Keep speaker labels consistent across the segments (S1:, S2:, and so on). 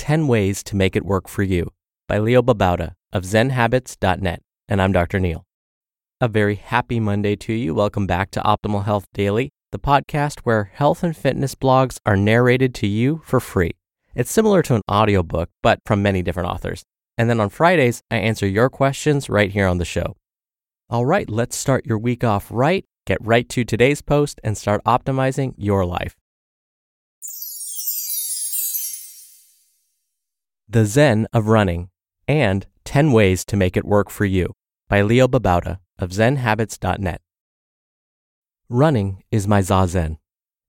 S1: 10 Ways to Make It Work for You by Leo Babauta of ZenHabits.net. And I'm Dr. Neil. A very happy Monday to you. Welcome back to Optimal Health Daily, the podcast where health and fitness blogs are narrated to you for free. It's similar to an audiobook, but from many different authors. And then on Fridays, I answer your questions right here on the show. All right, let's start your week off right, get right to today's post, and start optimizing your life. The Zen of Running and 10 Ways to Make It Work for You by Leo Babauta of ZenHabits.net. Running is my zazen.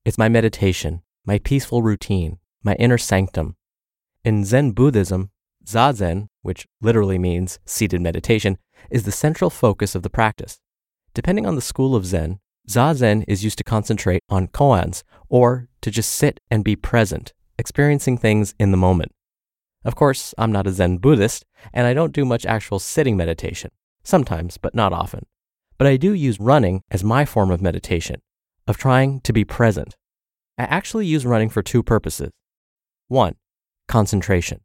S1: It's my meditation, my peaceful routine, my inner sanctum. In Zen Buddhism, zazen, which literally means seated meditation, is the central focus of the practice. Depending on the school of Zen, zazen is used to concentrate on koans, or to just sit and be present, experiencing things in the moment. Of course, I'm not a Zen Buddhist, and I don't do much actual sitting meditation. Sometimes, but not often. But I do use running as my form of meditation, of trying to be present. I actually use running for two purposes. One, concentration.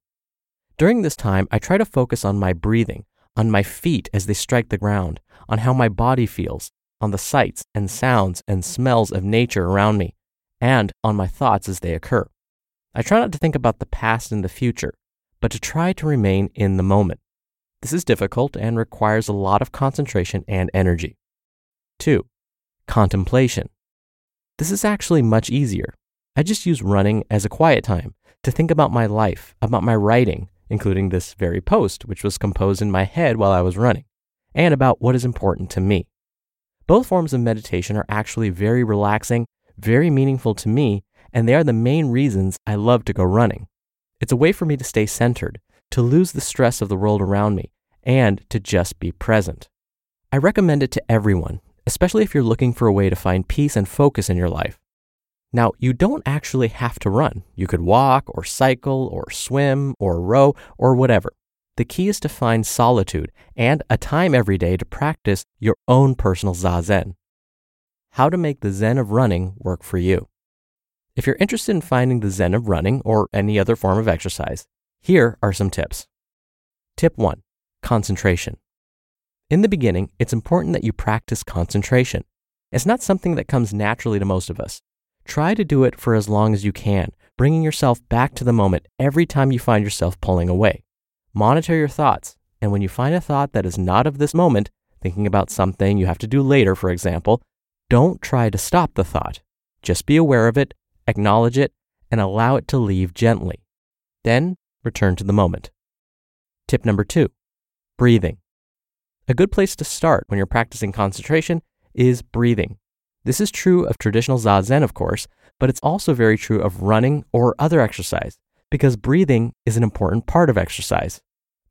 S1: During this time, I try to focus on my breathing, on my feet as they strike the ground, on how my body feels, on the sights and sounds and smells of nature around me, and on my thoughts as they occur. I try not to think about the past and the future, but to try to remain in the moment. This is difficult and requires a lot of concentration and energy. 2. Contemplation. This is actually much easier. I just use running as a quiet time to think about my life, about my writing, including this very post, which was composed in my head while I was running, and about what is important to me. Both forms of meditation are actually very relaxing, very meaningful to me, and they are the main reasons I love to go running. It's a way for me to stay centered, to lose the stress of the world around me, and to just be present. I recommend it to everyone, especially if you're looking for a way to find peace and focus in your life. Now, you don't actually have to run. You could walk or cycle or swim or row or whatever. The key is to find solitude and a time every day to practice your own personal zazen. How to make the zen of running work for you. If you're interested in finding the zen of running or any other form of exercise, here are some tips. Tip 1 Concentration. In the beginning, it's important that you practice concentration. It's not something that comes naturally to most of us. Try to do it for as long as you can, bringing yourself back to the moment every time you find yourself pulling away. Monitor your thoughts, and when you find a thought that is not of this moment, thinking about something you have to do later, for example, don't try to stop the thought. Just be aware of it acknowledge it, and allow it to leave gently. Then return to the moment. Tip number two breathing. A good place to start when you're practicing concentration is breathing. This is true of traditional Zazen, of course, but it's also very true of running or other exercise because breathing is an important part of exercise.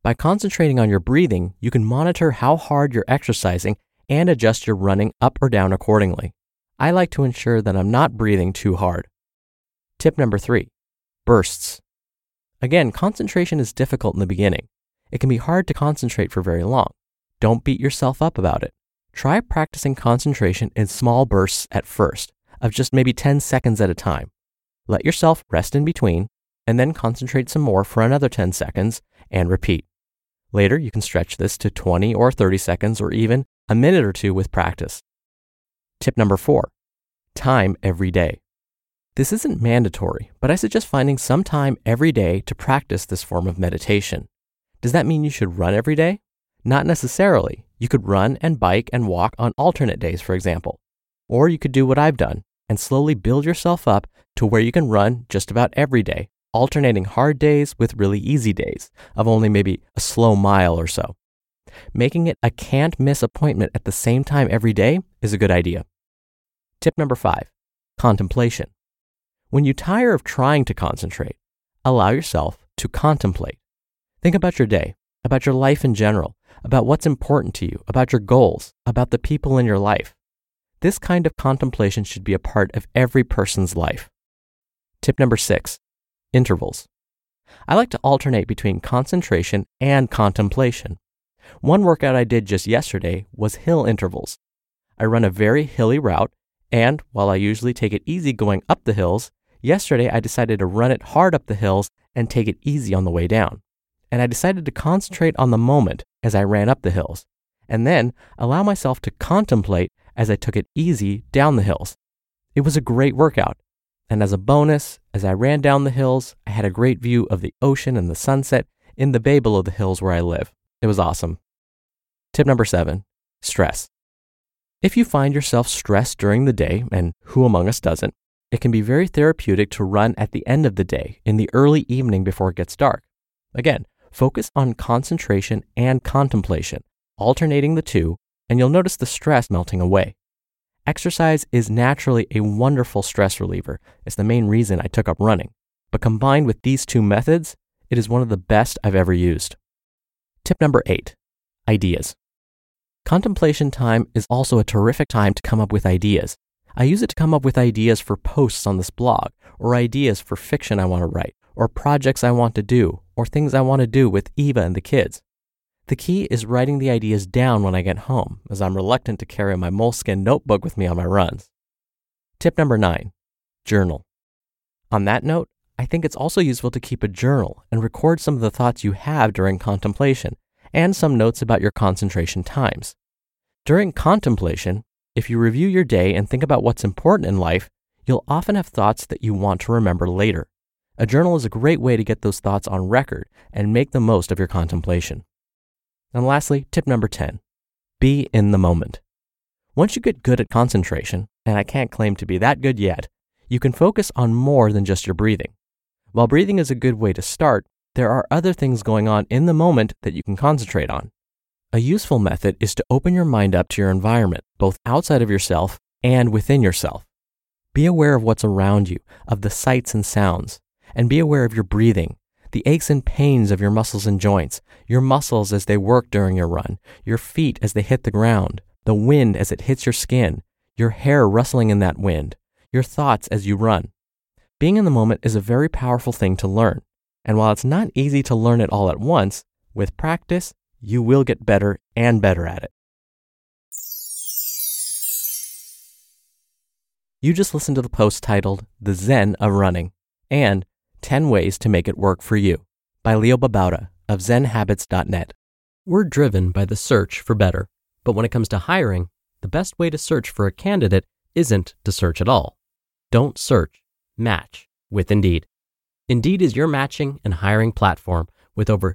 S1: By concentrating on your breathing, you can monitor how hard you're exercising and adjust your running up or down accordingly. I like to ensure that I'm not breathing too hard. Tip number three bursts. Again, concentration is difficult in the beginning. It can be hard to concentrate for very long. Don't beat yourself up about it. Try practicing concentration in small bursts at first, of just maybe 10 seconds at a time. Let yourself rest in between, and then concentrate some more for another 10 seconds and repeat. Later, you can stretch this to 20 or 30 seconds or even a minute or two with practice. Tip number four time every day. This isn't mandatory, but I suggest finding some time every day to practice this form of meditation. Does that mean you should run every day? Not necessarily. You could run and bike and walk on alternate days, for example. Or you could do what I've done and slowly build yourself up to where you can run just about every day, alternating hard days with really easy days of only maybe a slow mile or so. Making it a can't miss appointment at the same time every day is a good idea. Tip number five contemplation. When you tire of trying to concentrate, allow yourself to contemplate. Think about your day, about your life in general, about what's important to you, about your goals, about the people in your life. This kind of contemplation should be a part of every person's life. Tip number six intervals. I like to alternate between concentration and contemplation. One workout I did just yesterday was hill intervals. I run a very hilly route, and while I usually take it easy going up the hills, Yesterday, I decided to run it hard up the hills and take it easy on the way down. And I decided to concentrate on the moment as I ran up the hills, and then allow myself to contemplate as I took it easy down the hills. It was a great workout. And as a bonus, as I ran down the hills, I had a great view of the ocean and the sunset in the bay below the hills where I live. It was awesome. Tip number seven stress. If you find yourself stressed during the day, and who among us doesn't, it can be very therapeutic to run at the end of the day, in the early evening before it gets dark. Again, focus on concentration and contemplation, alternating the two, and you'll notice the stress melting away. Exercise is naturally a wonderful stress reliever. It's the main reason I took up running. But combined with these two methods, it is one of the best I've ever used. Tip number eight ideas. Contemplation time is also a terrific time to come up with ideas. I use it to come up with ideas for posts on this blog, or ideas for fiction I want to write, or projects I want to do, or things I want to do with Eva and the kids. The key is writing the ideas down when I get home, as I'm reluctant to carry my Moleskine notebook with me on my runs. Tip number nine journal. On that note, I think it's also useful to keep a journal and record some of the thoughts you have during contemplation and some notes about your concentration times. During contemplation, if you review your day and think about what's important in life, you'll often have thoughts that you want to remember later. A journal is a great way to get those thoughts on record and make the most of your contemplation. And lastly, tip number 10 be in the moment. Once you get good at concentration, and I can't claim to be that good yet, you can focus on more than just your breathing. While breathing is a good way to start, there are other things going on in the moment that you can concentrate on. A useful method is to open your mind up to your environment, both outside of yourself and within yourself. Be aware of what's around you, of the sights and sounds, and be aware of your breathing, the aches and pains of your muscles and joints, your muscles as they work during your run, your feet as they hit the ground, the wind as it hits your skin, your hair rustling in that wind, your thoughts as you run. Being in the moment is a very powerful thing to learn. And while it's not easy to learn it all at once, with practice, you will get better and better at it. You just listened to the post titled The Zen of Running and 10 Ways to Make It Work for You by Leo Babauta of ZenHabits.net. We're driven by the search for better, but when it comes to hiring, the best way to search for a candidate isn't to search at all. Don't search, match with Indeed. Indeed is your matching and hiring platform with over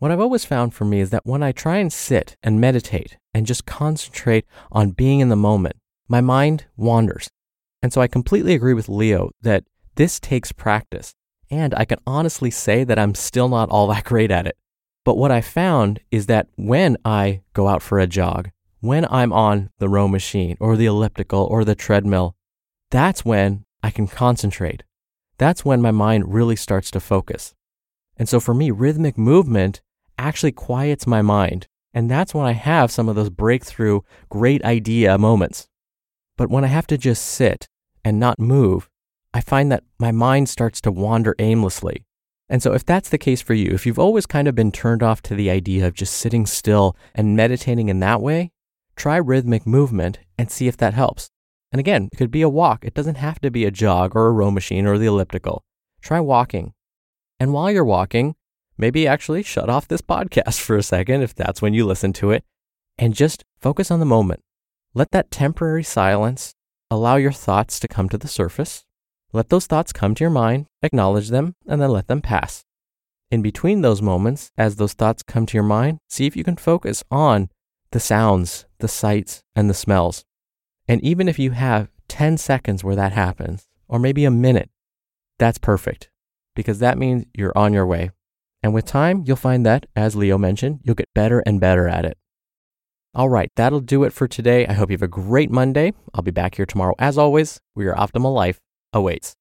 S1: What I've always found for me is that when I try and sit and meditate and just concentrate on being in the moment, my mind wanders. And so I completely agree with Leo that This takes practice, and I can honestly say that I'm still not all that great at it. But what I found is that when I go out for a jog, when I'm on the row machine or the elliptical or the treadmill, that's when I can concentrate. That's when my mind really starts to focus. And so for me, rhythmic movement actually quiets my mind. And that's when I have some of those breakthrough, great idea moments. But when I have to just sit and not move, I find that my mind starts to wander aimlessly. And so, if that's the case for you, if you've always kind of been turned off to the idea of just sitting still and meditating in that way, try rhythmic movement and see if that helps. And again, it could be a walk. It doesn't have to be a jog or a row machine or the elliptical. Try walking. And while you're walking, maybe actually shut off this podcast for a second if that's when you listen to it and just focus on the moment. Let that temporary silence allow your thoughts to come to the surface let those thoughts come to your mind, acknowledge them, and then let them pass. In between those moments, as those thoughts come to your mind, see if you can focus on the sounds, the sights, and the smells. And even if you have 10 seconds where that happens, or maybe a minute, that's perfect because that means you're on your way. And with time, you'll find that, as Leo mentioned, you'll get better and better at it. All right, that'll do it for today. I hope you have a great Monday. I'll be back here tomorrow as always, where your optimal life awaits.